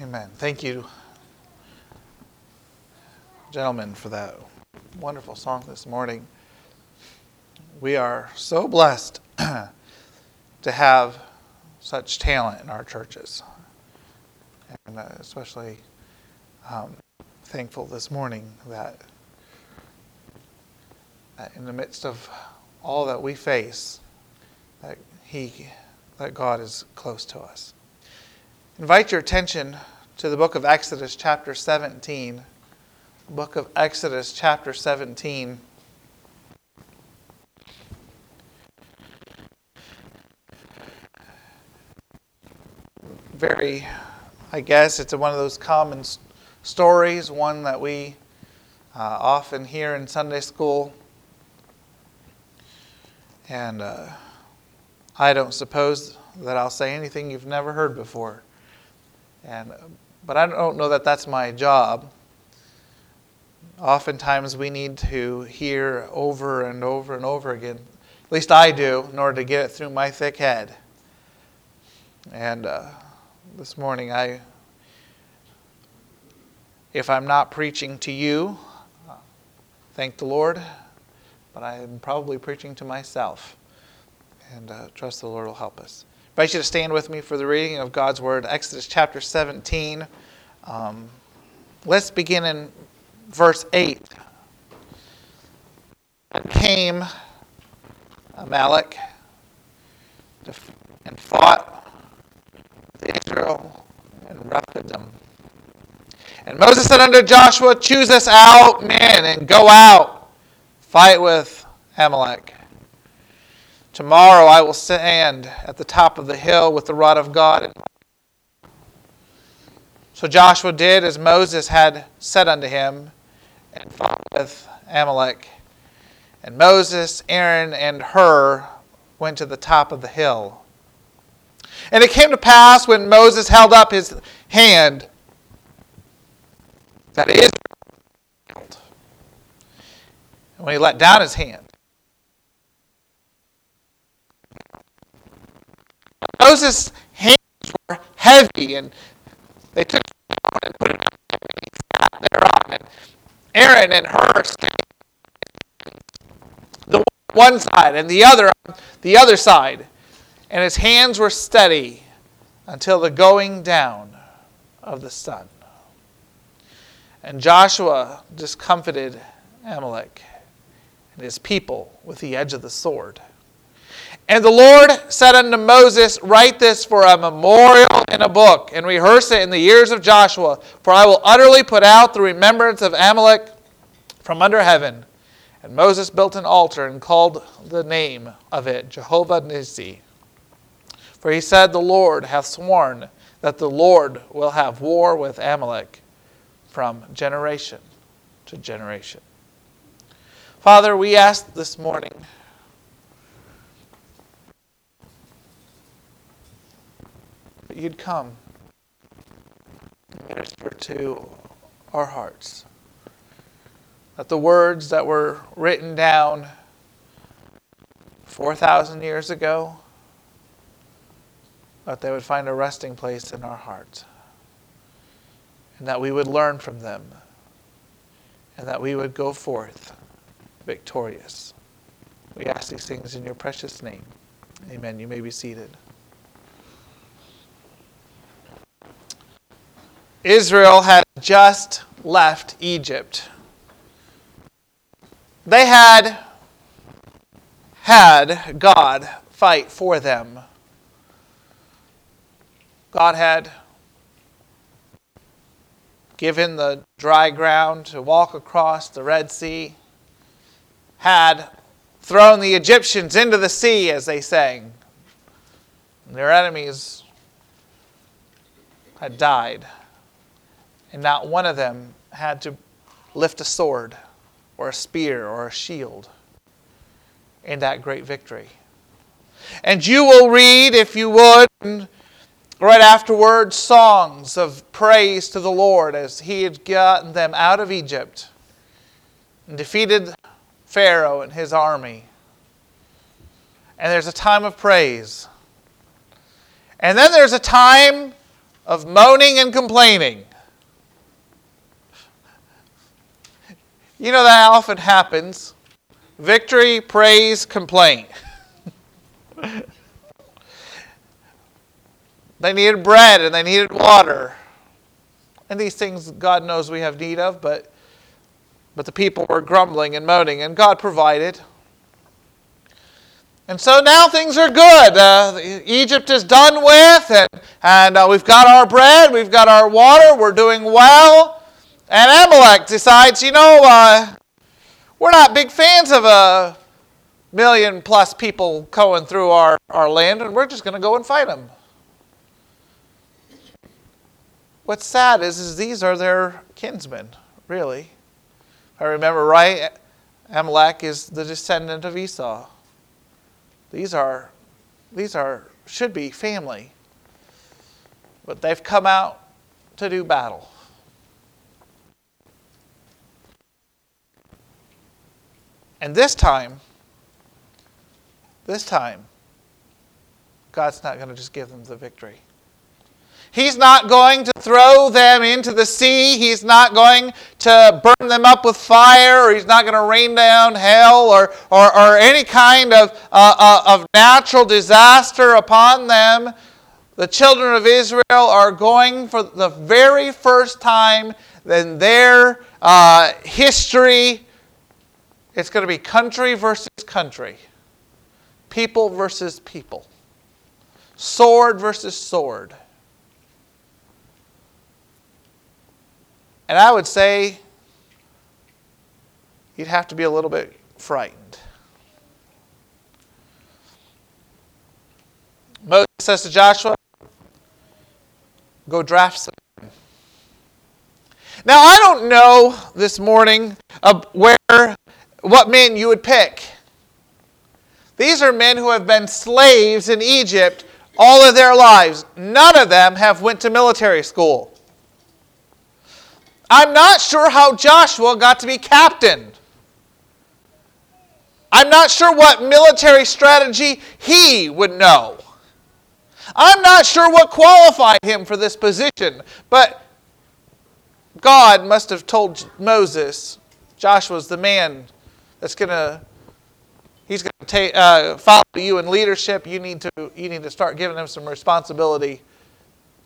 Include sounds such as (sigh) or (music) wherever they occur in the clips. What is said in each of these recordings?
Amen. Thank you, gentlemen, for that wonderful song this morning. We are so blessed (clears throat) to have such talent in our churches. And uh, especially um, thankful this morning that, that in the midst of all that we face, that He, that God is close to us. Invite your attention to the book of Exodus, chapter 17. Book of Exodus, chapter 17. Very, I guess it's one of those common stories, one that we uh, often hear in Sunday school. And uh, I don't suppose that I'll say anything you've never heard before. And, but I don't know that that's my job. Oftentimes we need to hear over and over and over again. At least I do, in order to get it through my thick head. And uh, this morning, I, if I'm not preaching to you, thank the Lord, but I'm probably preaching to myself. And uh, trust the Lord will help us. I invite you to stand with me for the reading of God's Word, Exodus chapter 17. Um, let's begin in verse 8. Came Amalek and fought with Israel and Rephidim. And Moses said unto Joshua, Choose us out men and go out, fight with Amalek. Tomorrow I will stand at the top of the hill with the rod of God. So Joshua did as Moses had said unto him, and fought with Amalek. And Moses, Aaron, and Hur went to the top of the hill. And it came to pass when Moses held up his hand that Israel and when he let down his hand, Moses' hands were heavy, and they took and put it on thereon. And Aaron and Hur the one side, and the other the other side, and his hands were steady until the going down of the sun. And Joshua discomfited Amalek and his people with the edge of the sword. And the Lord said unto Moses, Write this for a memorial in a book, and rehearse it in the ears of Joshua, for I will utterly put out the remembrance of Amalek from under heaven. And Moses built an altar and called the name of it Jehovah Nissi. For he said, The Lord hath sworn that the Lord will have war with Amalek from generation to generation. Father, we ask this morning that you'd come minister to our hearts. That the words that were written down 4,000 years ago, that they would find a resting place in our hearts. And that we would learn from them. And that we would go forth victorious. We ask these things in your precious name. Amen. You may be seated. Israel had just left Egypt. They had had God fight for them. God had given the dry ground to walk across the Red Sea, had thrown the Egyptians into the sea, as they sang. Their enemies had died and not one of them had to lift a sword or a spear or a shield in that great victory. And you will read, if you would, right afterwards, songs of praise to the Lord as He had gotten them out of Egypt and defeated Pharaoh and his army. And there's a time of praise. And then there's a time of moaning and complaining. You know that often happens. Victory, praise, complaint. (laughs) they needed bread and they needed water. And these things God knows we have need of, but, but the people were grumbling and moaning, and God provided. And so now things are good. Uh, Egypt is done with, and, and uh, we've got our bread, we've got our water, we're doing well. And Amalek decides, you know, uh, we're not big fans of a million plus people going through our, our land, and we're just going to go and fight them. What's sad is, is these are their kinsmen, really. If I remember right, Amalek is the descendant of Esau. These are, these are, should be family. But they've come out to do battle. And this time, this time, God's not going to just give them the victory. He's not going to throw them into the sea. He's not going to burn them up with fire, or he's not going to rain down hell or, or, or any kind of, uh, uh, of natural disaster upon them. The children of Israel are going for the very first time in their uh, history. It's going to be country versus country, people versus people, sword versus sword. And I would say you'd have to be a little bit frightened. Moses says to Joshua, Go draft some. Now, I don't know this morning where, what men you would pick. These are men who have been slaves in Egypt all of their lives. None of them have went to military school. I'm not sure how Joshua got to be captain. I'm not sure what military strategy he would know. I'm not sure what qualified him for this position, but God must have told Moses, Joshua's the man that's going to he's going to uh, follow you in leadership. You need to you need to start giving him some responsibility.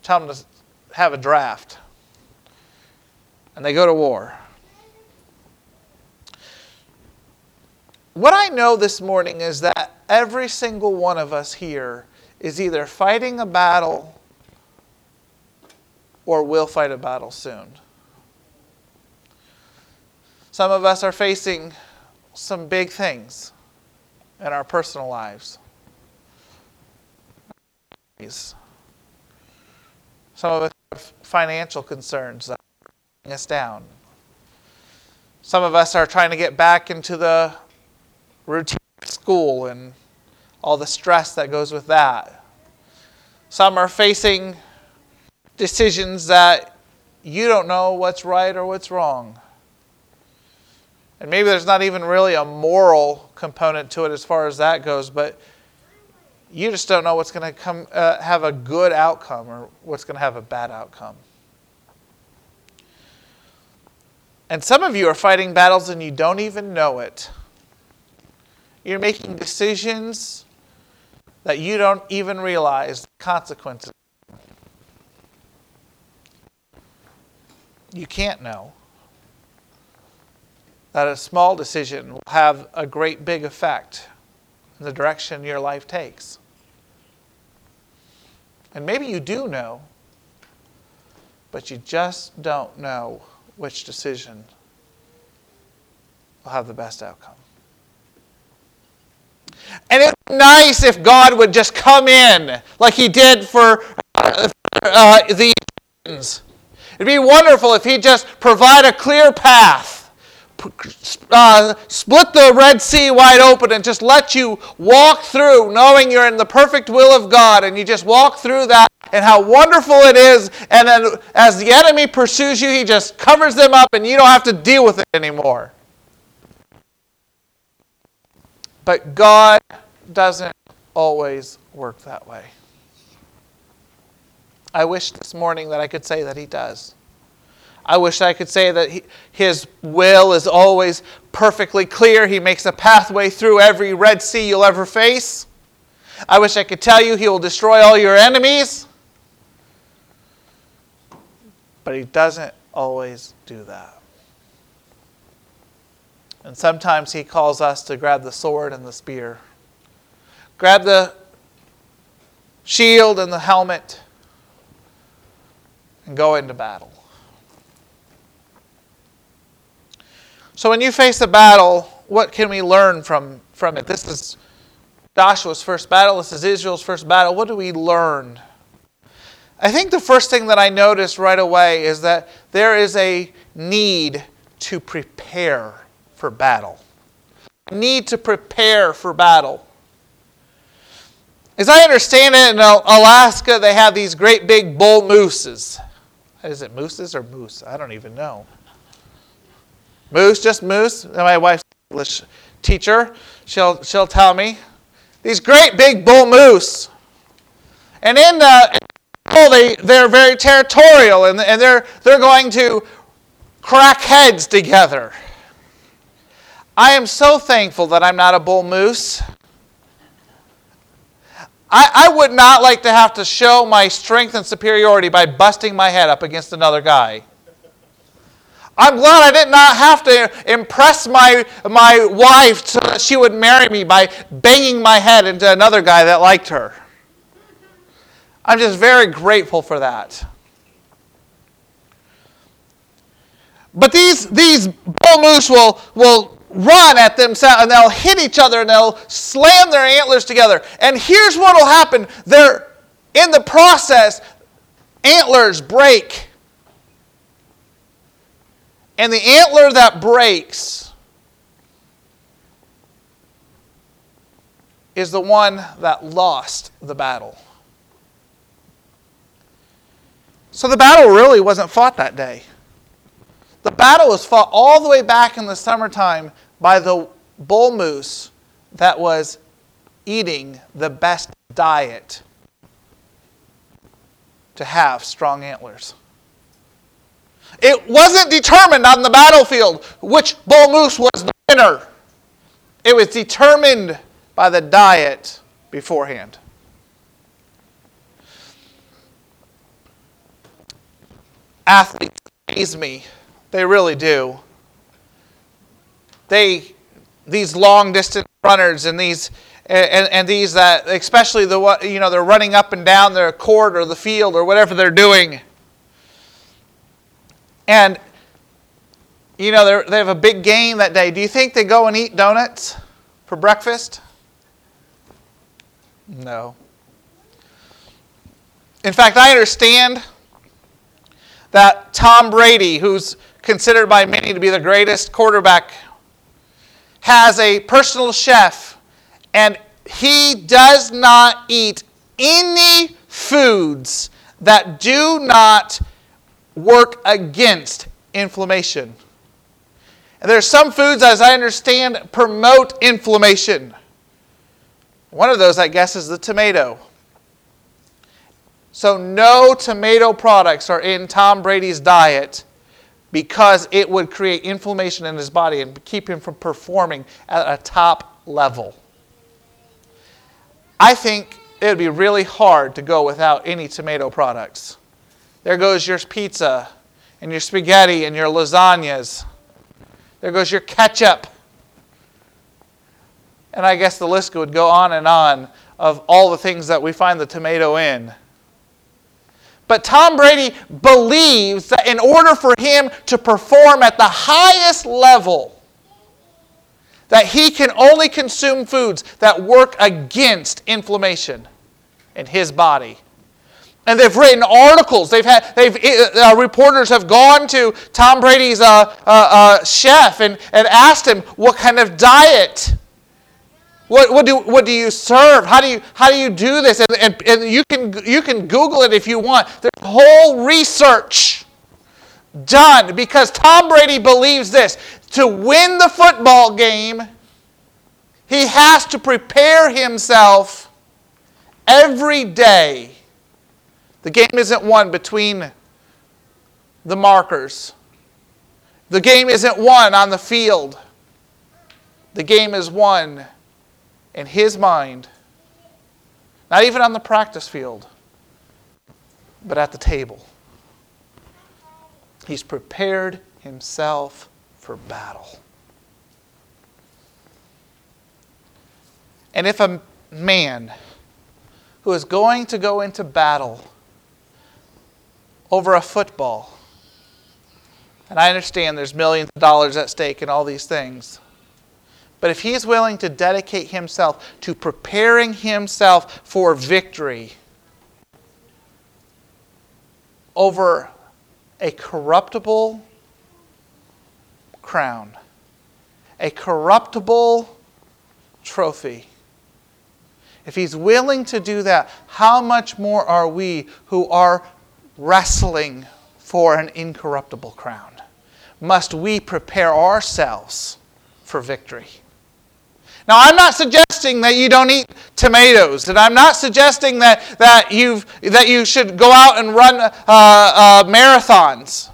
Tell him to have a draft and they go to war. What I know this morning is that every single one of us here is either fighting a battle or will fight a battle soon. Some of us are facing some big things in our personal lives. Some of us have financial concerns that are bringing us down. Some of us are trying to get back into the routine of school and all the stress that goes with that. Some are facing decisions that you don't know what's right or what's wrong. And maybe there's not even really a moral component to it as far as that goes, but you just don't know what's going to come uh, have a good outcome or what's going to have a bad outcome. And some of you are fighting battles and you don't even know it. You're making decisions that you don't even realize the consequences. You can't know that a small decision will have a great big effect in the direction your life takes. And maybe you do know, but you just don't know which decision will have the best outcome. And it's nice if God would just come in like he did for uh, uh, the It'd be wonderful if he'd just provide a clear path. Uh, split the Red Sea wide open and just let you walk through, knowing you're in the perfect will of God, and you just walk through that and how wonderful it is. And then as the enemy pursues you, he just covers them up and you don't have to deal with it anymore. But God doesn't always work that way. I wish this morning that I could say that He does. I wish I could say that he, His will is always perfectly clear. He makes a pathway through every Red Sea you'll ever face. I wish I could tell you He will destroy all your enemies. But He doesn't always do that. And sometimes He calls us to grab the sword and the spear, grab the shield and the helmet, and go into battle. So when you face a battle, what can we learn from, from it? This is Joshua's first battle. This is Israel's first battle. What do we learn? I think the first thing that I noticed right away is that there is a need to prepare for battle. Need to prepare for battle. As I understand it, in Alaska, they have these great big bull mooses. Is it mooses or moose? I don't even know. Moose, just moose. My wife's English teacher. She'll, she'll tell me. These great big bull moose. And in the, oh, they, they're very territorial and, and they're, they're going to crack heads together. I am so thankful that I'm not a bull moose. I, I would not like to have to show my strength and superiority by busting my head up against another guy. I'm glad I did not have to impress my, my wife so that she would marry me by banging my head into another guy that liked her. I'm just very grateful for that. But these, these bull moose will, will run at themselves and they'll hit each other and they'll slam their antlers together. And here's what will happen they're in the process, antlers break and the antler that breaks is the one that lost the battle. So the battle really wasn't fought that day. The battle was fought all the way back in the summertime by the bull moose that was eating the best diet to have strong antlers. It wasn't determined on the battlefield which bull moose was the winner. It was determined by the diet beforehand. Athletes amaze me. They really do. They, these long distance runners and these and, and these that especially the you know they're running up and down their court or the field or whatever they're doing and, you know, they have a big game that day. Do you think they go and eat donuts for breakfast? No. In fact, I understand that Tom Brady, who's considered by many to be the greatest quarterback, has a personal chef, and he does not eat any foods that do not work against inflammation. And there are some foods, as I understand, promote inflammation. One of those, I guess, is the tomato. So, no tomato products are in Tom Brady's diet because it would create inflammation in his body and keep him from performing at a top level. I think it would be really hard to go without any tomato products. There goes your pizza and your spaghetti and your lasagnas. There goes your ketchup. And I guess the list would go on and on of all the things that we find the tomato in. But Tom Brady believes that in order for him to perform at the highest level, that he can only consume foods that work against inflammation in his body. And they've written articles. They've had they've uh, reporters have gone to Tom Brady's uh, uh, uh, chef and, and asked him what kind of diet. What, what, do, what do you serve? How do you, how do you do this? And, and, and you, can, you can Google it if you want. There's whole research done because Tom Brady believes this. To win the football game, he has to prepare himself every day The game isn't won between the markers. The game isn't won on the field. The game is won in his mind, not even on the practice field, but at the table. He's prepared himself for battle. And if a man who is going to go into battle over a football, and I understand there's millions of dollars at stake and all these things. But if he's willing to dedicate himself to preparing himself for victory over a corruptible crown, a corruptible trophy, if he's willing to do that, how much more are we who are wrestling for an incorruptible crown? Must we prepare ourselves for victory? Now, I'm not suggesting that you don't eat tomatoes, and I'm not suggesting that, that, you've, that you should go out and run uh, uh, marathons.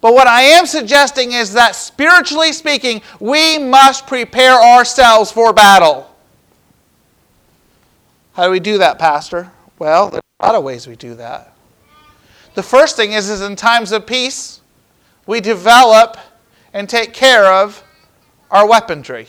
But what I am suggesting is that spiritually speaking, we must prepare ourselves for battle. How do we do that, Pastor? Well, there's a lot of ways we do that. The first thing is, is in times of peace, we develop and take care of our weaponry.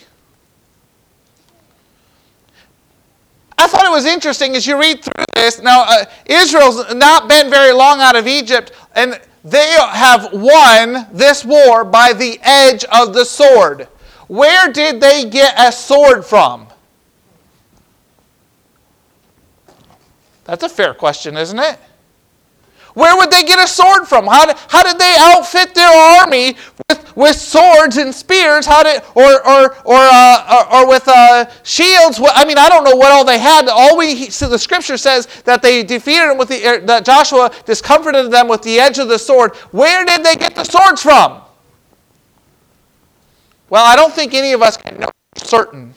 I thought it was interesting as you read through this. Now, uh, Israel's not been very long out of Egypt, and they have won this war by the edge of the sword. Where did they get a sword from? That's a fair question, isn't it? Where would they get a sword from? How did, how did they outfit their army with, with swords and spears? How did, or, or, or, uh, or, or, with uh, shields? I mean, I don't know what all they had. All we so the scripture says that they defeated them with the er, that Joshua discomforted them with the edge of the sword. Where did they get the swords from? Well, I don't think any of us can know certain.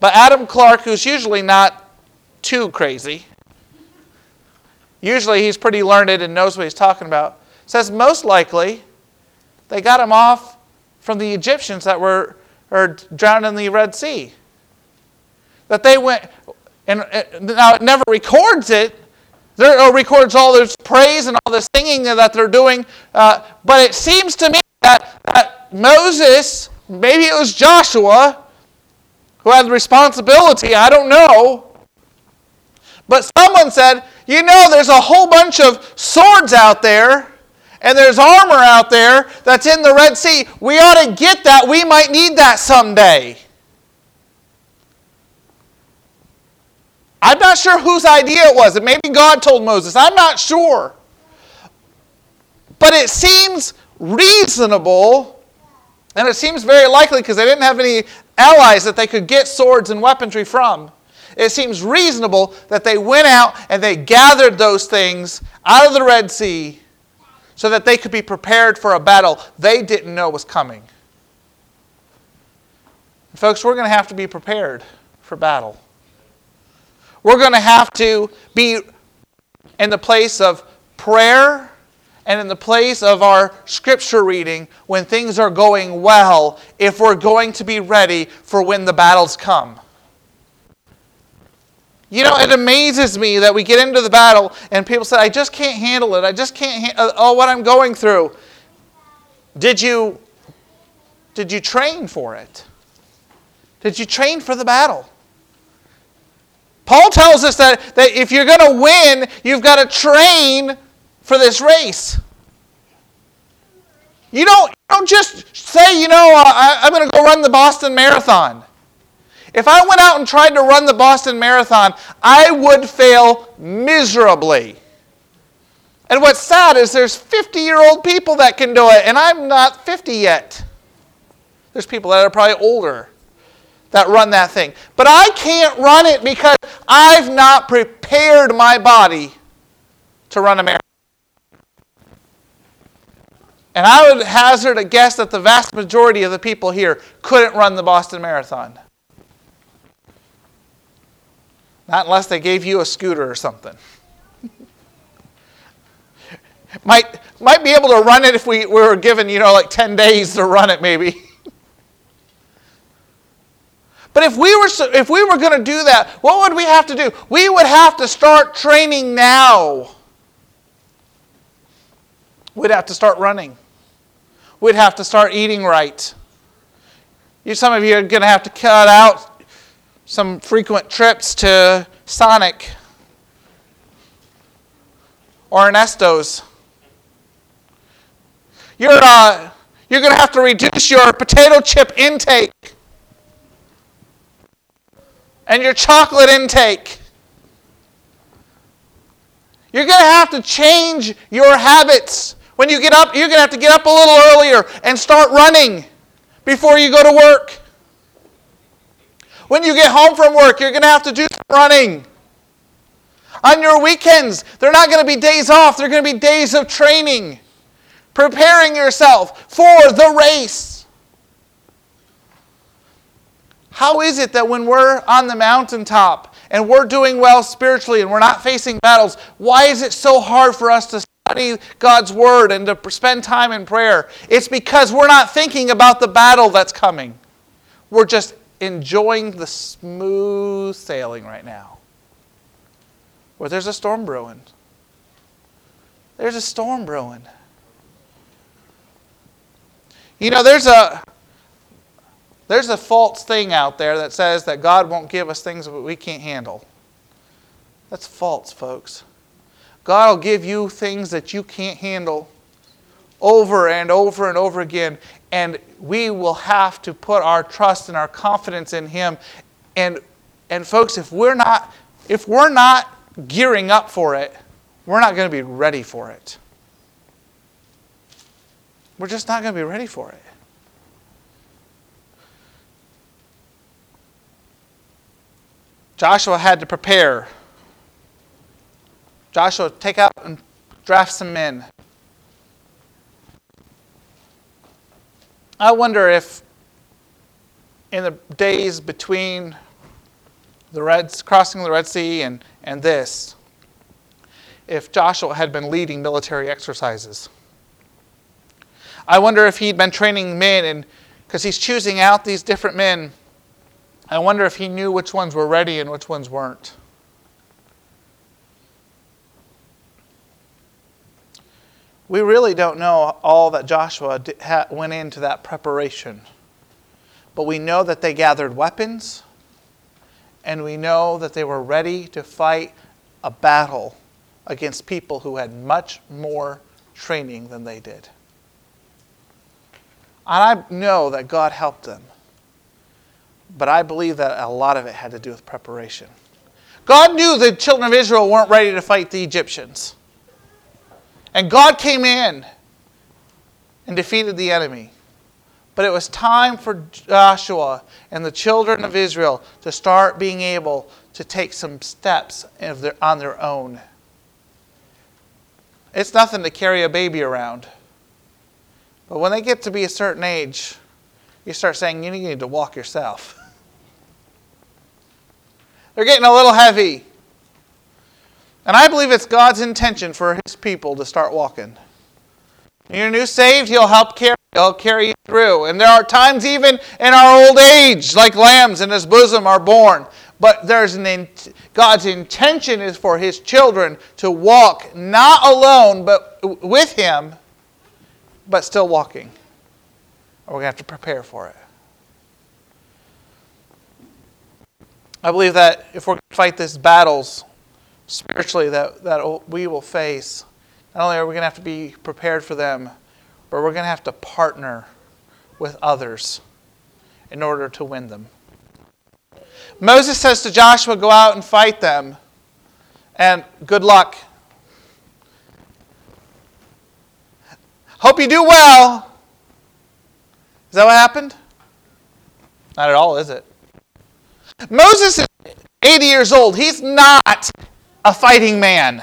But Adam Clarke, who's usually not too crazy. Usually he's pretty learned and knows what he's talking about. Says most likely they got him off from the Egyptians that were or drowned in the Red Sea. That they went, and now it never records it, there records all this praise and all this singing that they're doing. Uh, but it seems to me that, that Moses, maybe it was Joshua, who had the responsibility, I don't know, but someone said, you know, there's a whole bunch of swords out there and there's armor out there that's in the Red Sea. We ought to get that. We might need that someday. I'm not sure whose idea it was. It maybe God told Moses. I'm not sure. But it seems reasonable, and it seems very likely because they didn't have any allies that they could get swords and weaponry from it seems reasonable that they went out and they gathered those things out of the Red Sea so that they could be prepared for a battle they didn't know was coming. Folks, we're going to have to be prepared for battle. We're going to have to be in the place of prayer and in the place of our scripture reading when things are going well if we're going to be ready for when the battles come. You know, it amazes me that we get into the battle and people say, I just can't handle it. I just can't handle oh, what I'm going through. Did you, did you train for it? Did you train for the battle? Paul tells us that, that if you're going to win, you've got to train for this race. You don't, you don't just say, you know, uh, I, I'm going to go run the Boston Marathon. If I went out and tried to run the Boston Marathon, I would fail miserably. And what's sad is there's 50 year old people that can do it, and I'm not 50 yet. There's people that are probably older that run that thing. But I can't run it because I've not prepared my body to run a marathon. And I would hazard a guess that the vast majority of the people here couldn't run the Boston Marathon. Not unless they gave you a scooter or something. (laughs) Might, might be able to run it if we, we were given, you know, like 10 days to run it, maybe. (laughs) But if we were, if we were going to do that, what would we have to do? We would have to start training now. We'd have to start running. We'd have to start eating right. You, some of you are going to have to cut out some frequent trips to Sonic or Ernesto's. You're, uh, you're going to have to reduce your potato chip intake and your chocolate intake. You're going to have to change your habits. When you get up, you're going to have to get up a little earlier and start running before you go to work. When you get home from work, you're going to have to do some running. On your weekends, they're not going to be days off, they're going to be days of training, preparing yourself for the race. How is it that when we're on the mountaintop and we're doing well spiritually and we're not facing battles, why is it so hard for us to study God's Word and to spend time in prayer? It's because we're not thinking about the battle that's coming. We're just enjoying the smooth sailing right now. Where there's a storm brewing. There's a storm brewing. You know, there's a there's a false thing out there that says that God won't give us things that we can't handle. That's false, folks. God will give you things that you can't handle over and over and over again. And we will have to put our trust and our confidence in Him. And, and folks, if we're not if we're not gearing up for it, we're not going to be ready for it. We're just not going to be ready for it. Joshua had to prepare. Joshua, take out and draft some men. I wonder if in the days between the Red, crossing the Red Sea and, and this, if Joshua had been leading military exercises. I wonder if he'd been training men, and because he's choosing out these different men I wonder if he knew which ones were ready and which ones weren't. We really don't know all that Joshua went into that preparation. But we know that they gathered weapons, and we know that they were ready to fight a battle against people who had much more training than they did. And I know that God helped them. But I believe that a lot of it had to do with preparation. God knew the children of Israel weren't ready to fight the Egyptians. And God came in and defeated the enemy. But it was time for Joshua and the children of Israel to start being able to take some steps on their own. It's nothing to carry a baby around. But when they get to be a certain age, you start saying you need to walk yourself. (laughs) They're getting a little heavy. And I believe it's God's intention for his people to start walking. When you're new saved, he'll help carry, he'll carry you through. And there are times even in our old age, like lambs in his bosom are born. But there's an in, God's intention is for his children to walk not alone, but with him, but still walking. We're to have to prepare for it. I believe that if we're going to fight these battles spiritually that, that we will face, not only are we going to have to be prepared for them, but we're going to have to partner with others in order to win them. Moses says to Joshua, Go out and fight them, and good luck. Hope you do well. Is that what happened? Not at all, is it? Moses is 80 years old. He's not a fighting man.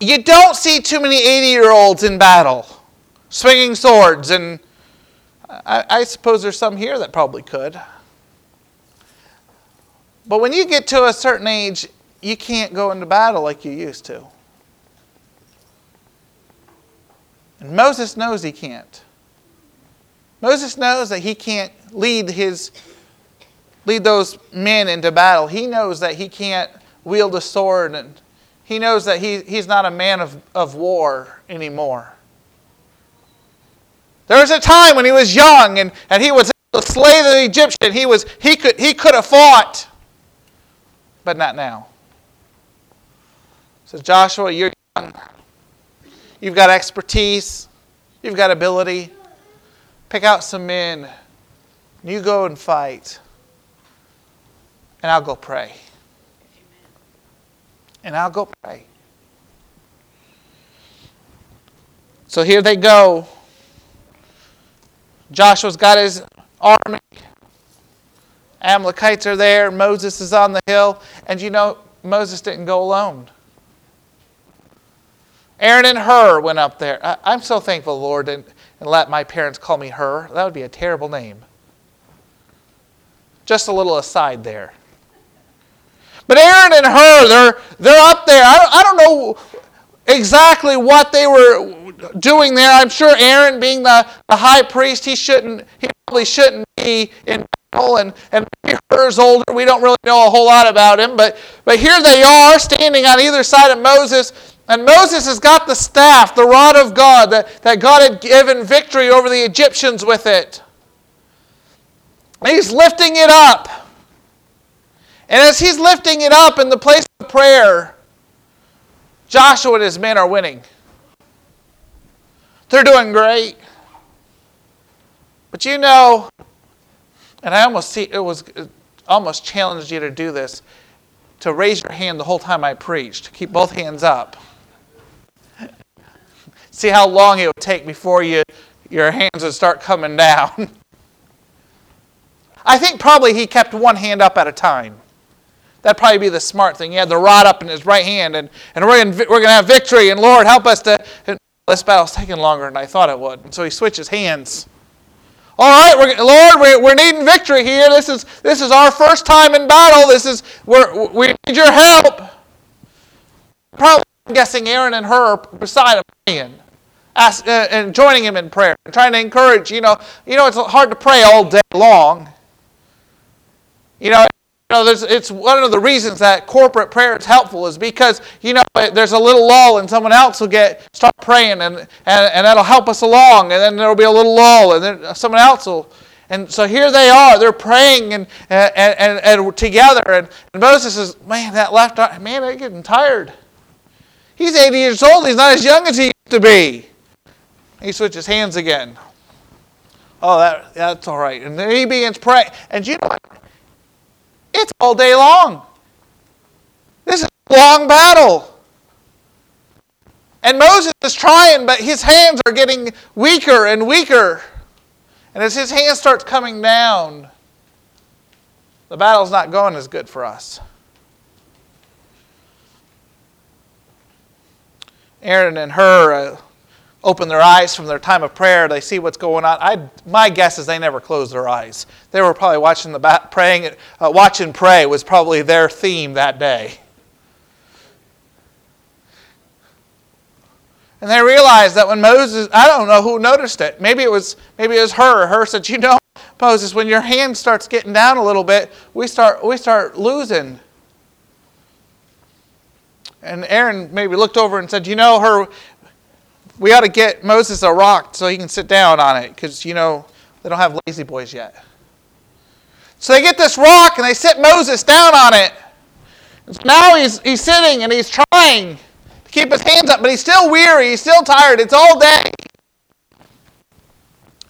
You don't see too many 80 year olds in battle, swinging swords, and I, I, suppose there's some here that probably could. But when you get to a certain age, you can't go into battle like you used to. And Moses knows he can't. Moses knows that he can't lead his lead those men into battle. He knows that he can't wield a sword and he knows that he, he's not a man of, of war anymore. There was a time when he was young and, and he was able to slay the Egyptian. He, was, he, could, he could have fought, but not now. So, Joshua, you're young. You've got expertise. You've got ability. Pick out some men. You go and fight. And I'll go pray. And I'll go pray. So here they go. Joshua's got his army. Amalekites are there. Moses is on the hill. And you know, Moses didn't go alone. Aaron and Hur went up there. I, am so thankful, Lord, and, and let my parents call me Hur. That would be a terrible name. Just a little aside there. But Aaron and Hur, they're, they're up there. I, I don't know exactly what they were doing there. I'm sure Aaron, being the, the high priest, he shouldn't, he probably shouldn't be in battle. And, and Hur's older. We don't really know a whole lot about him. But, but here they are standing on either side of Moses. And Moses has got the staff, the rod of God, that, that God had given victory over the Egyptians with it. And he's lifting it up. And as he's lifting it up in the place of prayer, Joshua and his men are winning. They're doing great. But you know, and I almost see it was it almost challenged you to do this, to raise your hand the whole time I preached. Keep both hands up. (laughs) See how long it would take before you your hands would start coming down. (laughs) I think probably he kept one hand up at a time. That'd probably be the smart thing. He had the rod up in his right hand, and, and we're going we're to have victory, and Lord, help us to. this battle's taking longer than I thought it would. And so he switches hands. All right, we're, Lord, we're, we're needing victory here. This is, this is our first time in battle. This is, we're, we need your help. Probably I'm guessing Aaron and Hur beside him praying. Ask, uh, and joining him in prayer, trying to encourage. You know, you know, it's hard to pray all day long. You know, know, it's one of the reasons that corporate prayer is helpful is because, you know, there's a little lull and someone else will get, start praying and, and, and that'll help us along. And then there'll be a little lull and then someone else will. And so here they are. They're praying and, and, and, and together. And, and Moses says, man, that left arm, man, I'm getting tired. He's 80 years old. He's not as young as he used to be. He switches hands again. Oh, that, that's all right. And then he begins praying. And you know what? It's all day long. This is a long battle. And Moses is trying, but his hands are getting weaker and weaker. And as his hands starts coming down, the battle's not going as good for us. Aaron and Hur uh, open their eyes from their time of prayer. They see what's going on. I, my guess is they never closed their eyes. They were probably watching the bat, praying. Uh, watch and pray was probably their theme that day. And they realized that when Moses, I don't know who noticed it. Maybe it was maybe it was Hur. Hur said, "You know, Moses, when your hand starts getting down a little bit, we start we start losing." And Aaron maybe looked over and said, "You know, Hur we ought to get Moses a rock so he can sit down on it because, you know, they don't have lazy boys yet. So they get this rock and they sit Moses down on it. And so now he's, he's sitting and he's trying to keep his hands up, but he's still weary, he's still tired. It's all day.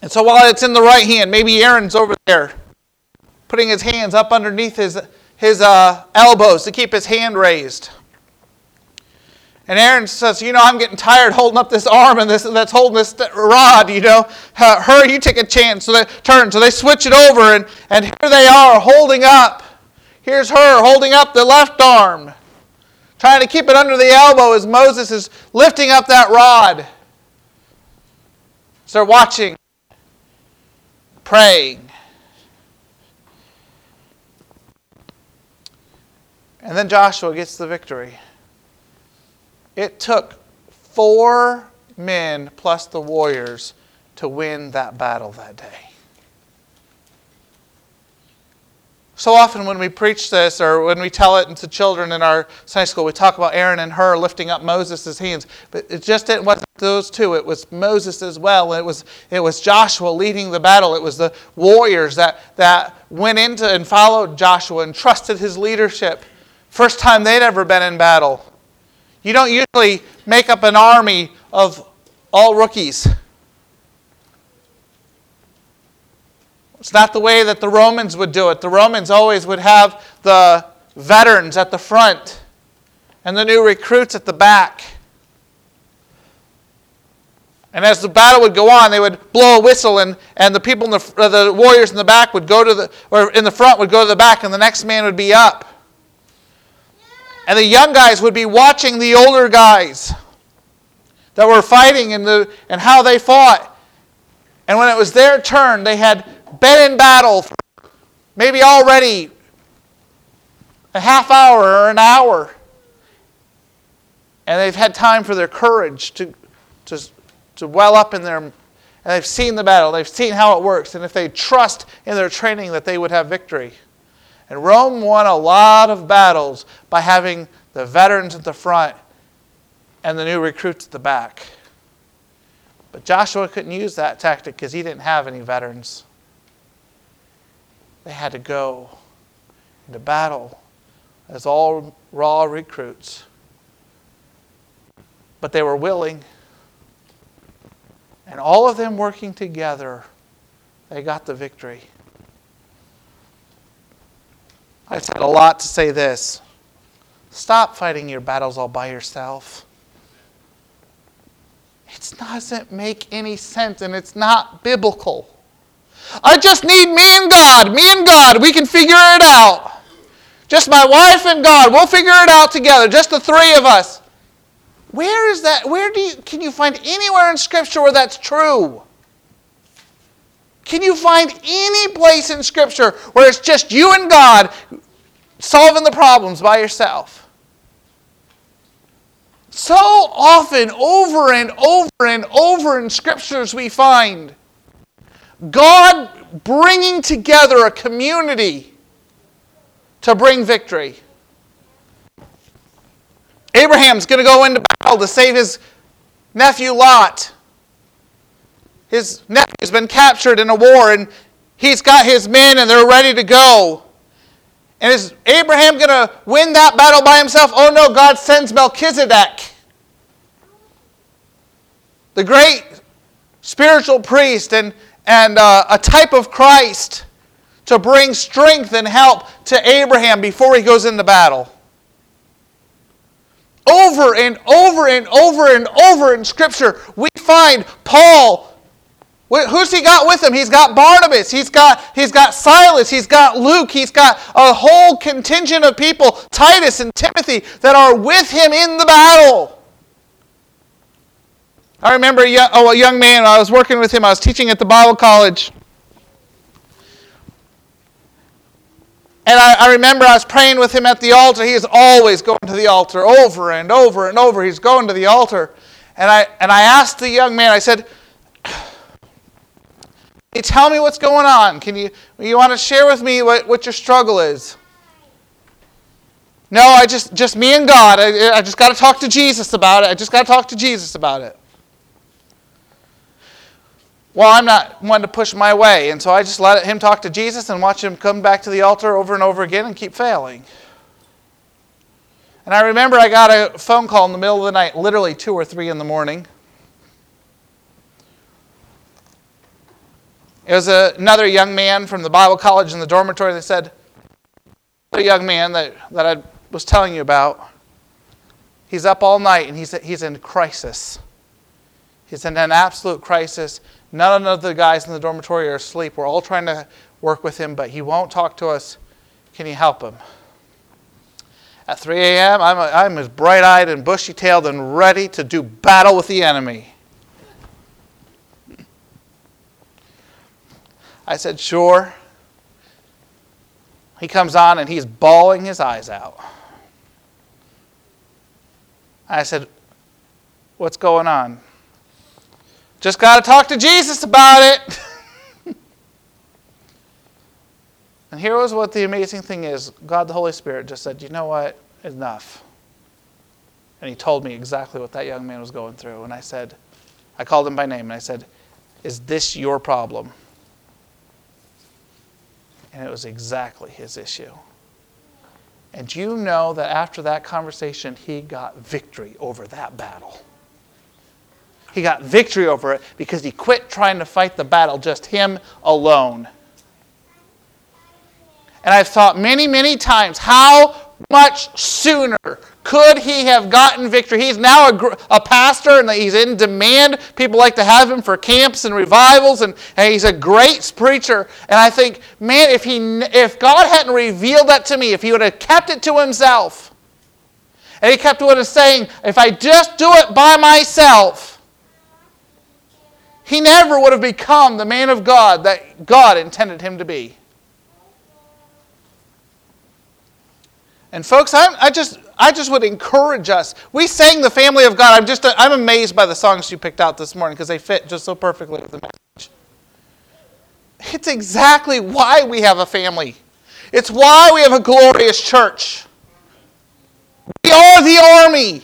And so while it's in the right hand, maybe Aaron's over there putting his hands up underneath his, his uh, elbows to keep his hand raised. And Aaron says, You know, I'm getting tired holding up this arm and this that's holding this rod, you know. Uh, hurry, you take a chance. So they turn. So they switch it over, and, and here they are holding up. Here's Hur holding up the left arm, trying to keep it under the elbow as Moses is lifting up that rod. So they're watching, praying. And then Joshua gets the victory. It took four men plus the warriors to win that battle that day. So often, when we preach this or when we tell it to children in our Sunday school, we talk about Aaron and Hur lifting up Moses' hands. But it just it wasn't those two, it was Moses as well. It was, it was Joshua leading the battle. It was the warriors that, that went into and followed Joshua and trusted his leadership. First time they'd ever been in battle. You don't usually make up an army of all rookies. It's not the way that the Romans would do it. The Romans always would have the veterans at the front and the new recruits at the back. And as the battle would go on, they would blow a whistle, and, and the people in the, the warriors in the back would go to the, or in the front would go to the back, and the next man would be up. And the young guys would be watching the older guys that were fighting and, the, and how they fought. And when it was their turn, they had been in battle maybe already a half hour or an hour. And they've had time for their courage to, to, to well up in their. And they've seen the battle, they've seen how it works. And if they trust in their training, that they would have victory. And Rome won a lot of battles by having the veterans at the front and the new recruits at the back. But Joshua couldn't use that tactic because he didn't have any veterans. They had to go into battle as all raw recruits. But they were willing. And all of them working together, they got the victory. I said a lot to say this stop fighting your battles all by yourself. It doesn't make any sense and it's not biblical. I just need me and God. Me and God. We can figure it out. Just my wife and God. We'll figure it out together. Just the three of us. Where is that? Where do you can you find anywhere in Scripture where that's true? Can you find any place in Scripture where it's just you and God solving the problems by yourself? So often, over and over and over in Scriptures, we find God bringing together a community to bring victory. Abraham's going to go into battle to save his nephew Lot. His nephew's been captured in a war, and he's got his men, and they're ready to go. And is Abraham going to win that battle by himself? Oh no, God sends Melchizedek, the great spiritual priest, and and uh, a type of Christ to bring strength and help to Abraham before he goes into battle. Over and over and over and over in Scripture, we find Paul. Who's he got with him? He's got Barnabas, he's got, he's got Silas, he's got Luke, he's got a whole contingent of people, Titus and Timothy, that are with him in the battle. I remember a young, oh, a young man, I was working with him, I was teaching at the Bible college. And I, I, remember I was praying with him at the altar. He is always going to the altar over and over and over. He's going to the altar. And I, and I asked the young man, I said, you tell me what's going on? Can you, you want to share with me what, what your struggle is? No, I just, just me and God. I, I just got to talk to Jesus about it. I just got to talk to Jesus about it well, I'm not one to push my way. And so I just let him talk to Jesus and watch him come back to the altar over and over again and keep failing. And I remember I got a phone call in the middle of the night, literally two or three in the morning. It was a, another young man from the Bible college in the dormitory that said, a young man that, that I was telling you about, he's up all night and he's, he's in crisis. He's in an absolute crisis None of the guys in the dormitory are asleep. We're all trying to work with him, but he won't talk to us. Can you help him? At 3 a.m., I'm, I'm as bright eyed and bushy tailed and ready to do battle with the enemy. I said, Sure. He comes on and he's bawling his eyes out. I said, What's going on? Just got to talk to Jesus about it. (laughs) and here was what the amazing thing is God the Holy Spirit just said, You know what? Enough. And he told me exactly what that young man was going through. And I said, I called him by name and I said, Is this your problem? And it was exactly his issue. And you know that after that conversation, he got victory over that battle. He got victory over it because he quit trying to fight the battle just him alone. And I've thought many, many times how much sooner could he have gotten victory? He's now a, a, pastor and he's in demand. People like to have him for camps and revivals, and, and he's a great preacher. And I think, man, if, he, if God hadn't revealed that to me, if he would have kept it to himself, and he kept what he's saying, if I just do it by myself, he never would have become the man of God that God intended him to be. And folks, I, I, just I just would encourage us. We sang the family of God. I'm just I'm amazed by the songs you picked out this morning because they fit just so perfectly with the message. It's exactly why we have a family. It's why we have a glorious church. We are the army.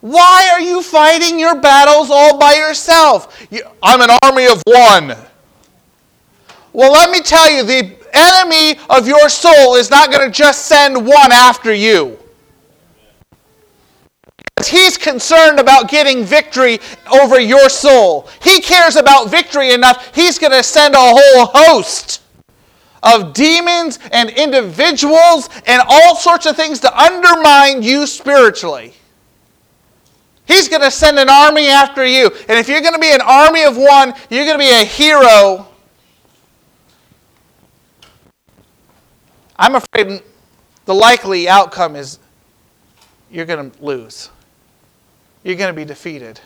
Why are you fighting your battles all by yourself? You, I'm an army of one. Well, let me tell you, the enemy of your soul is not going to just send one after you. He's concerned about getting victory over your soul. He cares about victory enough, he's going to send a whole host of demons and individuals and all sorts of things to undermine you spiritually. He's going to send an army after you. And if you're going to be an army of one, you're going to be a hero I'm afraid the likely outcome is you're going to lose. You're going to be defeated.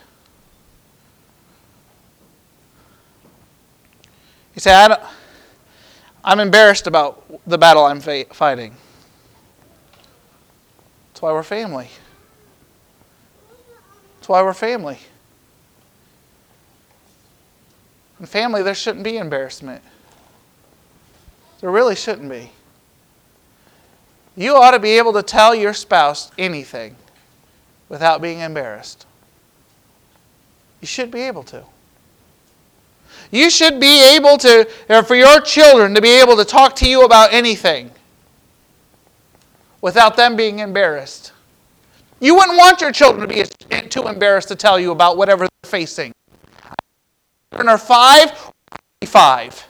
You say, I am embarrassed about the battle I'm fa- fighting. That's why we're family. That's why we're family. In family, there shouldn't be embarrassment. There really shouldn't be. You ought to be able to tell your spouse anything without being embarrassed. You should be able to. You should be able to, or for your children to be able to talk to you about anything without them being embarrassed. You wouldn't want your children to be too embarrassed to tell you about whatever they're facing. Children are five, five.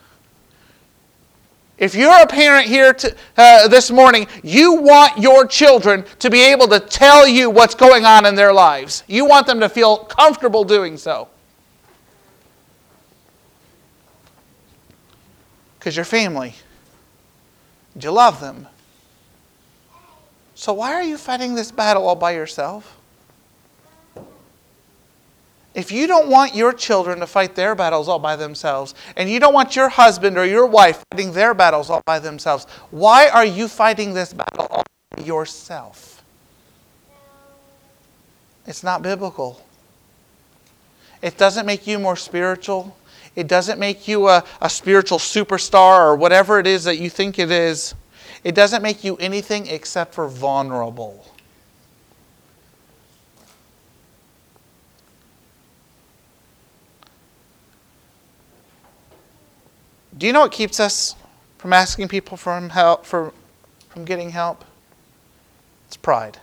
If you're a parent here to, uh, this morning, you want your children to be able to tell you what's going on in their lives. You want them to feel comfortable doing so. Because you're family. You love them. So why are you fighting this battle all by yourself? If you don't want your children to fight their battles all by themselves, and you don't want your husband or your wife fighting their battles all by themselves, why are you fighting this battle all by yourself? It's not biblical. It doesn't make you more spiritual. It doesn't make you a, a spiritual superstar or whatever it is that you think it is. It doesn't make you anything except for vulnerable. Do you know what keeps us from asking people from help for from getting help? It's pride.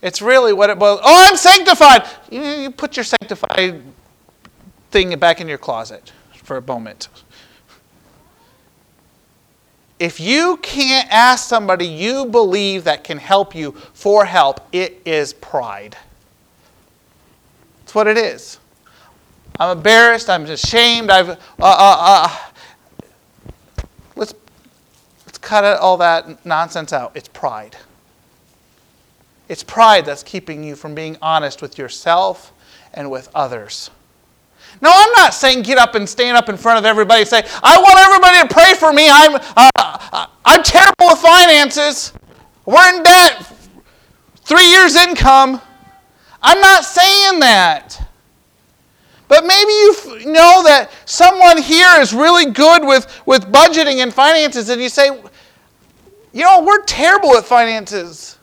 It's really what it boils. Oh, I'm sanctified. You, you put your sanctified thing back in your closet for a moment. If you can't ask somebody you believe that can help you for help, it is pride. That's what it is. I'm embarrassed. I'm ashamed. I've, uh, uh, uh. Let's, let's cut all that nonsense out. It's pride. It's pride that's keeping you from being honest with yourself and with others. No, I'm not saying get up and stand up in front of everybody and say, I want everybody to pray for me. I'm, uh, I'm terrible with finances. We're in debt. Three years' income. I'm not saying that. But maybe you f- know that someone here is really good with, with budgeting and finances, and you say, you know, we're terrible at finances.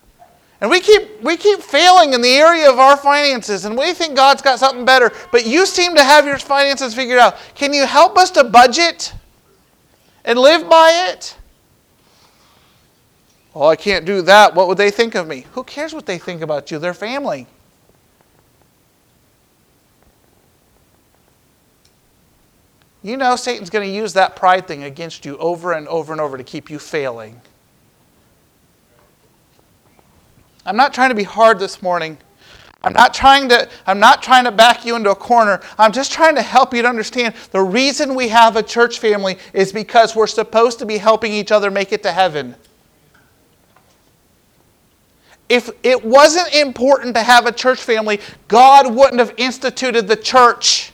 And we keep, we keep failing in the area of our finances, and we think God's got something better, but you seem to have your finances figured out. Can you help us to budget and live by it? Well, I can't do that. What would they think of me? Who cares what they think about you? They're family. You know Satan's going to use that pride thing against you over and over and over to keep you failing. I'm not trying to be hard this morning. I'm not trying to I'm not trying to back you into a corner. I'm just trying to help you to understand the reason we have a church family is because we're supposed to be helping each other make it to heaven. If it wasn't important to have a church family, God wouldn't have instituted the church.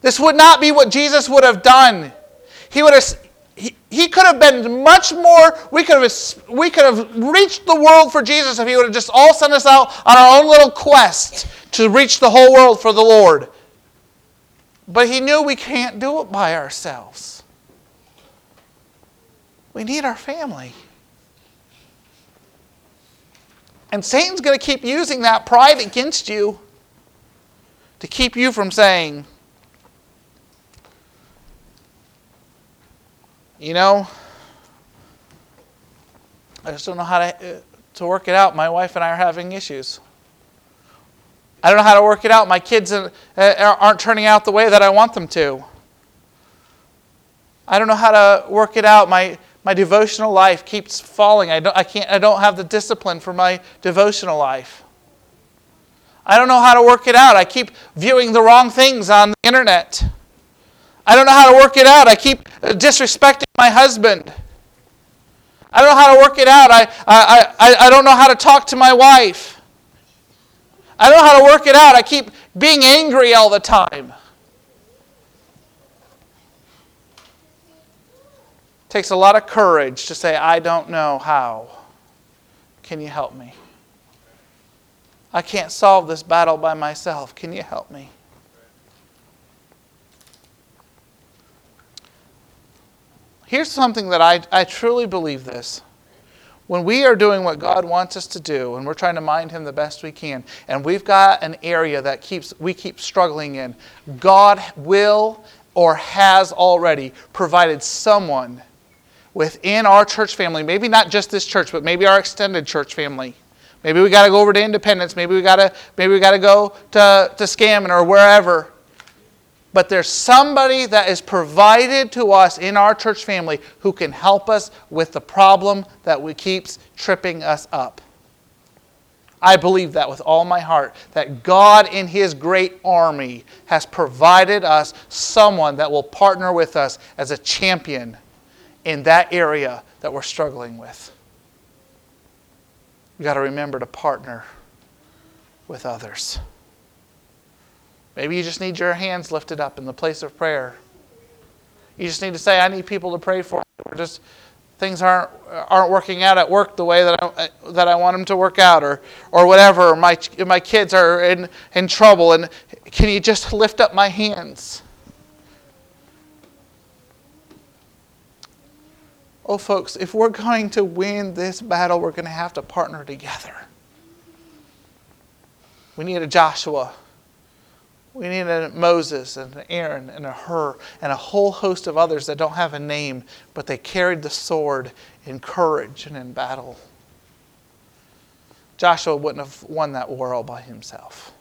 This would not be what Jesus would have done. He would have he, he could have been much more we could have we could have reached the world for Jesus if he would have just all sent us out on our own little quest to reach the whole world for the Lord. But he knew we can't do it by ourselves. We need our family. And Satan's going to keep using that pride against you to keep you from saying, you know, I just don't know how to, uh, to work it out. My wife and I are having issues. I don't know how to work it out. My kids uh, aren't turning out the way that I want them to. I don't know how to work it out. My, my devotional life keeps falling. I don't, I, can't, I don't have the discipline for my devotional life. I don't know how to work it out. I keep viewing the wrong things on the internet. I don't know how to work it out. I keep uh, disrespecting my husband. I don't know how to work it out. I, I, I, I don't know how to talk to my wife. I don't know how to work it out. I keep being angry all the time. It takes a lot of courage to say, I don't know how. Can you help me? I can't solve this battle by myself. Can you help me? Here's something that I, I truly believe this. When we are doing what God wants us to do and we're trying to mind him the best we can, and we've got an area that keeps we keep struggling in, God will or has already provided someone within our church family, maybe not just this church, but maybe our extended church family. Maybe we got to go over to Independence. Maybe we got to maybe we got to go to to Scammon or wherever but there's somebody that is provided to us in our church family who can help us with the problem that we keeps tripping us up. I believe that with all my heart that God in his great army has provided us someone that will partner with us as a champion in that area that we're struggling with. We've got to remember to partner with others. Maybe you just need your hands lifted up in the place of prayer. You just need to say, I need people to pray for me. Or just things aren't, aren't working out at work the way that I, that I want them to work out, or, or whatever. My, my kids are in, in trouble, and can you just lift up my hands? Oh, folks, if we're going to win this battle, we're going to have to partner together. We need a Joshua. We need a Moses and an Aaron and a Hur and a whole host of others that don't have a name, but they carried the sword in courage and in battle. Joshua wouldn't have won that war all by himself.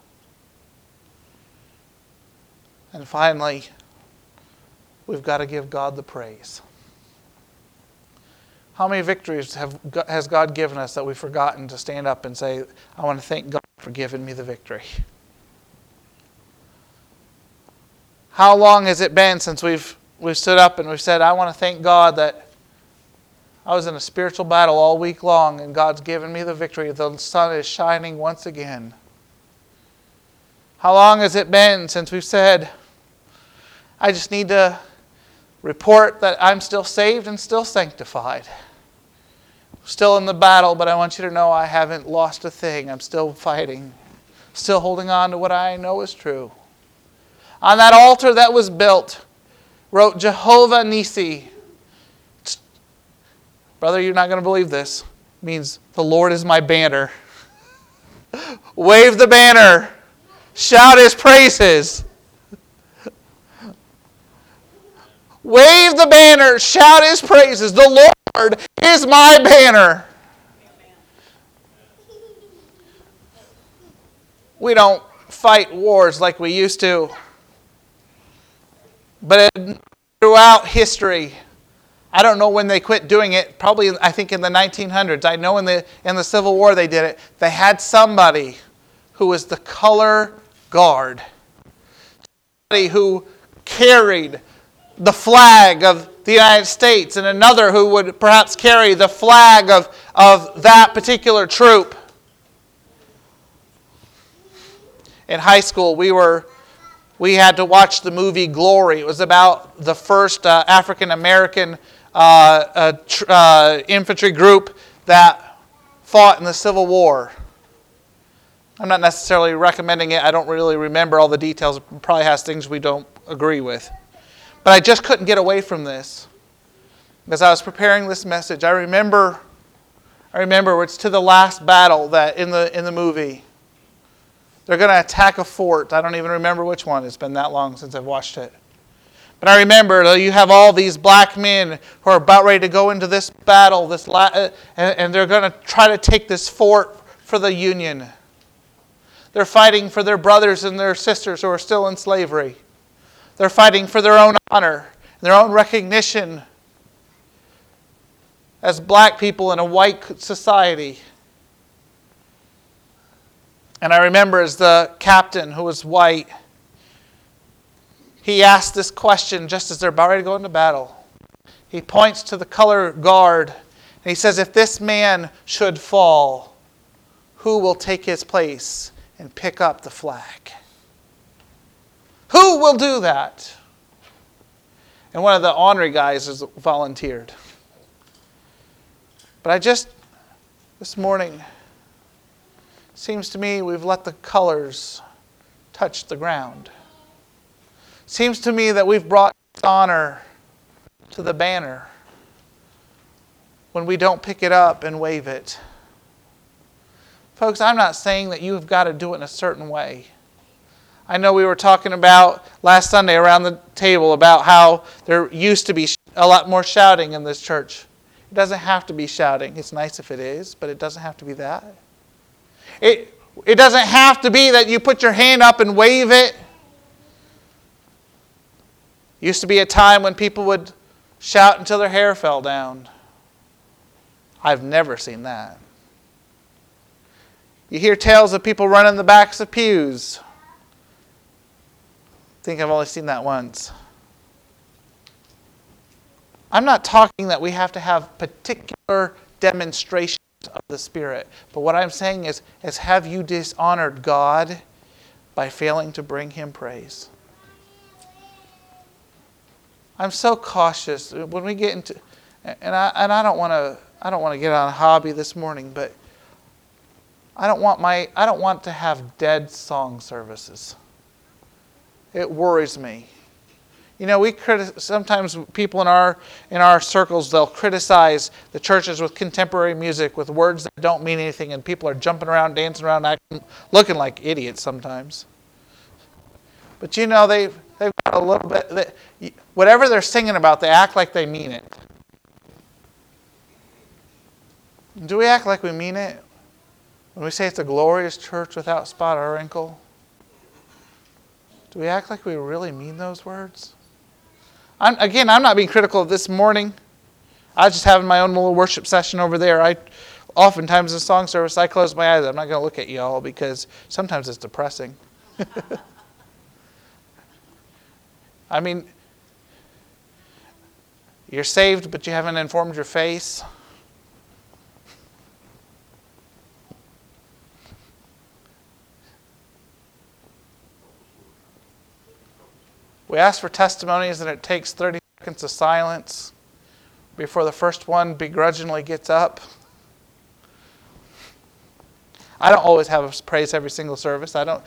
And finally, we've got to give God the praise. How many victories have, has God given us that we've forgotten to stand up and say, I want to thank God for giving me the victory? How long has it been since we've, we've stood up and we've said, I want to thank God that I was in a spiritual battle all week long and God's given me the victory. The sun is shining once again. How long has it been since we've said, I just need to report that I'm still saved and still sanctified? still in the battle, but I want you to know I haven't lost a thing. I'm still fighting, still holding on to what I know is true. On that altar that was built, wrote Jehovah Nissi. Brother, you're not going to believe this. It means the Lord is my banner. (laughs) Wave the banner. Shout his praises. (laughs) Wave the banner. Shout his praises. The Lord is my banner. We don't fight wars like we used to. But throughout history, I don't know when they quit doing it. Probably, I think in the 1900s. I know in the in the Civil War they did it. They had somebody who was the color guard, somebody who carried the flag of the United States, and another who would perhaps carry the flag of, of that particular troop. In high school, we were we had to watch the movie Glory. It was about the first uh, African American uh, uh, uh, infantry group that fought in the Civil War. I'm not necessarily recommending it. I don't really remember all the details. It probably has things we don't agree with. But I just couldn't get away from this. As I was preparing this message, I remember I remember it's to the last battle that in the in the movie they're going to attack a fort. I don't even remember which one. It's been that long since I've watched it. But I remember you have all these black men who are about ready to go into this battle, this la- uh, and, and they're going to try to take this fort for the Union. They're fighting for their brothers and their sisters who are still in slavery. They're fighting for their own honor, their own recognition as black people in a white society. And I remember as the captain, who was white, he asked this question just as they're about ready to go into battle. He points to the color guard and he says, If this man should fall, who will take his place and pick up the flag? Who will do that? And one of the ornery guys has volunteered. But I just, this morning, seems to me we've let the colors touch the ground. Seems to me that we've brought honor to the banner when we don't pick it up and wave it. Folks, I'm not saying that you've got to do it in a certain way. I know we were talking about last Sunday around the table about how there used to be a lot more shouting in this church. It doesn't have to be shouting. It's nice if it is, but it doesn't have to be that. It, it doesn't have to be that you put your hand up and wave it. Used to be a time when people would shout until their hair fell down. I've never seen that. You hear tales of people running the backs of pews I think I've only seen that once. I'm not talking that we have to have particular demonstrations of the Spirit, but what I'm saying is, is have you dishonored God by failing to bring Him praise? I'm so cautious when we get into, and I, and I don't want to I don't want to get on a hobby this morning, but I don't want my I don't want to have dead song services. It worries me. You know, we criti- sometimes people in our in our circles they'll criticize the churches with contemporary music with words that don't mean anything, and people are jumping around, dancing around, acting, looking like idiots sometimes. But you know, they they've got a little bit. They, whatever they're singing about, they act like they mean it. Do we act like we mean it when we say it's a glorious church without spot or wrinkle? Do we act like we really mean those words? I'm, again, I'm not being critical of this morning. I was just having my own little worship session over there. I oftentimes in song service I close my eyes. I'm not going to look at y'all because sometimes it's depressing. (laughs) I mean, you're saved, but you haven't informed your face. We ask for testimonies, and it takes 30 seconds of silence before the first one begrudgingly gets up. I don't always have praise every single service. I don't.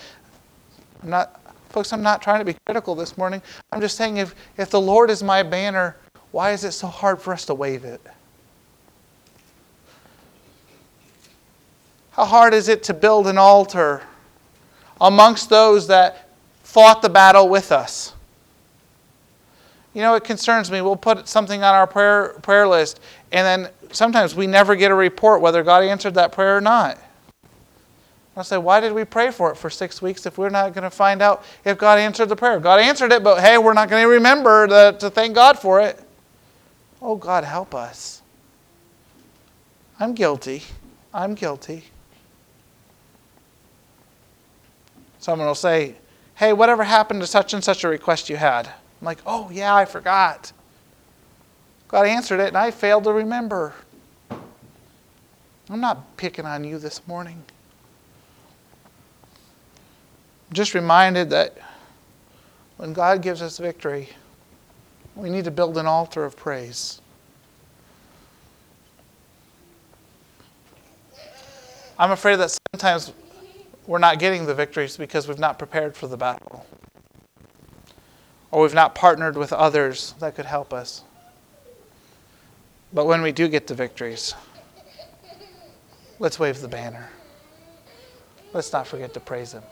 I'm not, folks. I'm not trying to be critical this morning. I'm just saying, if if the Lord is my banner, why is it so hard for us to wave it? How hard is it to build an altar amongst those that fought the battle with us? You know, it concerns me. We'll put something on our prayer, prayer list, and then sometimes we never get a report whether God answered that prayer or not. I'll say, why did we pray for it for six weeks if we're not going to find out if God answered the prayer? God answered it, but hey, we're not going to remember to, to thank God for it. Oh, God, help us. I'm guilty. I'm guilty. Someone will say, hey, whatever happened to such and such a request you had? I'm like, oh, yeah, I forgot. God answered it, and I failed to remember. I'm not picking on you this morning. I'm just reminded that when God gives us victory, we need to build an altar of praise. I'm afraid that sometimes we're not getting the victories because we've not prepared for the battle. Or we've not partnered with others that could help us. But when we do get the victories, let's wave the banner. Let's not forget to praise Him.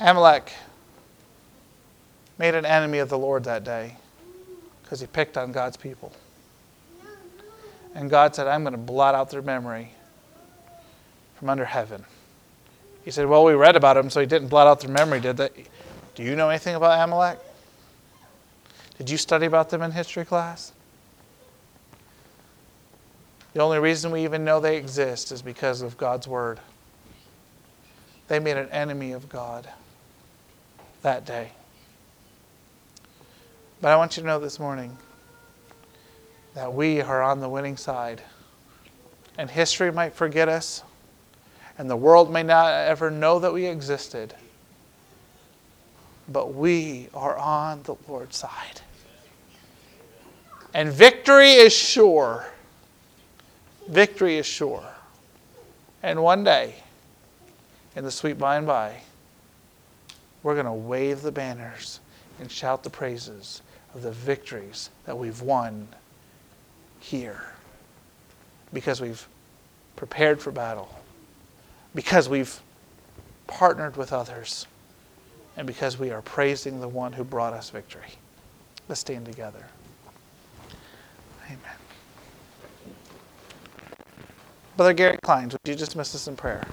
Amalek made an enemy of the Lord that day because he picked on God's people. And God said, I'm going to blot out their memory from under heaven. He said, Well, we read about him, so he didn't blot out their memory, did they? Do you know anything about Amalek? Did you study about them in history class? The only reason we even know they exist is because of God's word. They made an enemy of God that day. But I want you to know this morning that we are on the winning side. And history might forget us, and the world may not ever know that we existed. But we are on the Lord's side. And victory is sure. Victory is sure. And one day, in the sweet by and by, we're going to wave the banners and shout the praises of the victories that we've won here because we've prepared for battle, because we've partnered with others, and because we are praising the one who brought us victory. Let's stand together. Amen. Brother Gary Kleins, would you just dismiss us in prayer?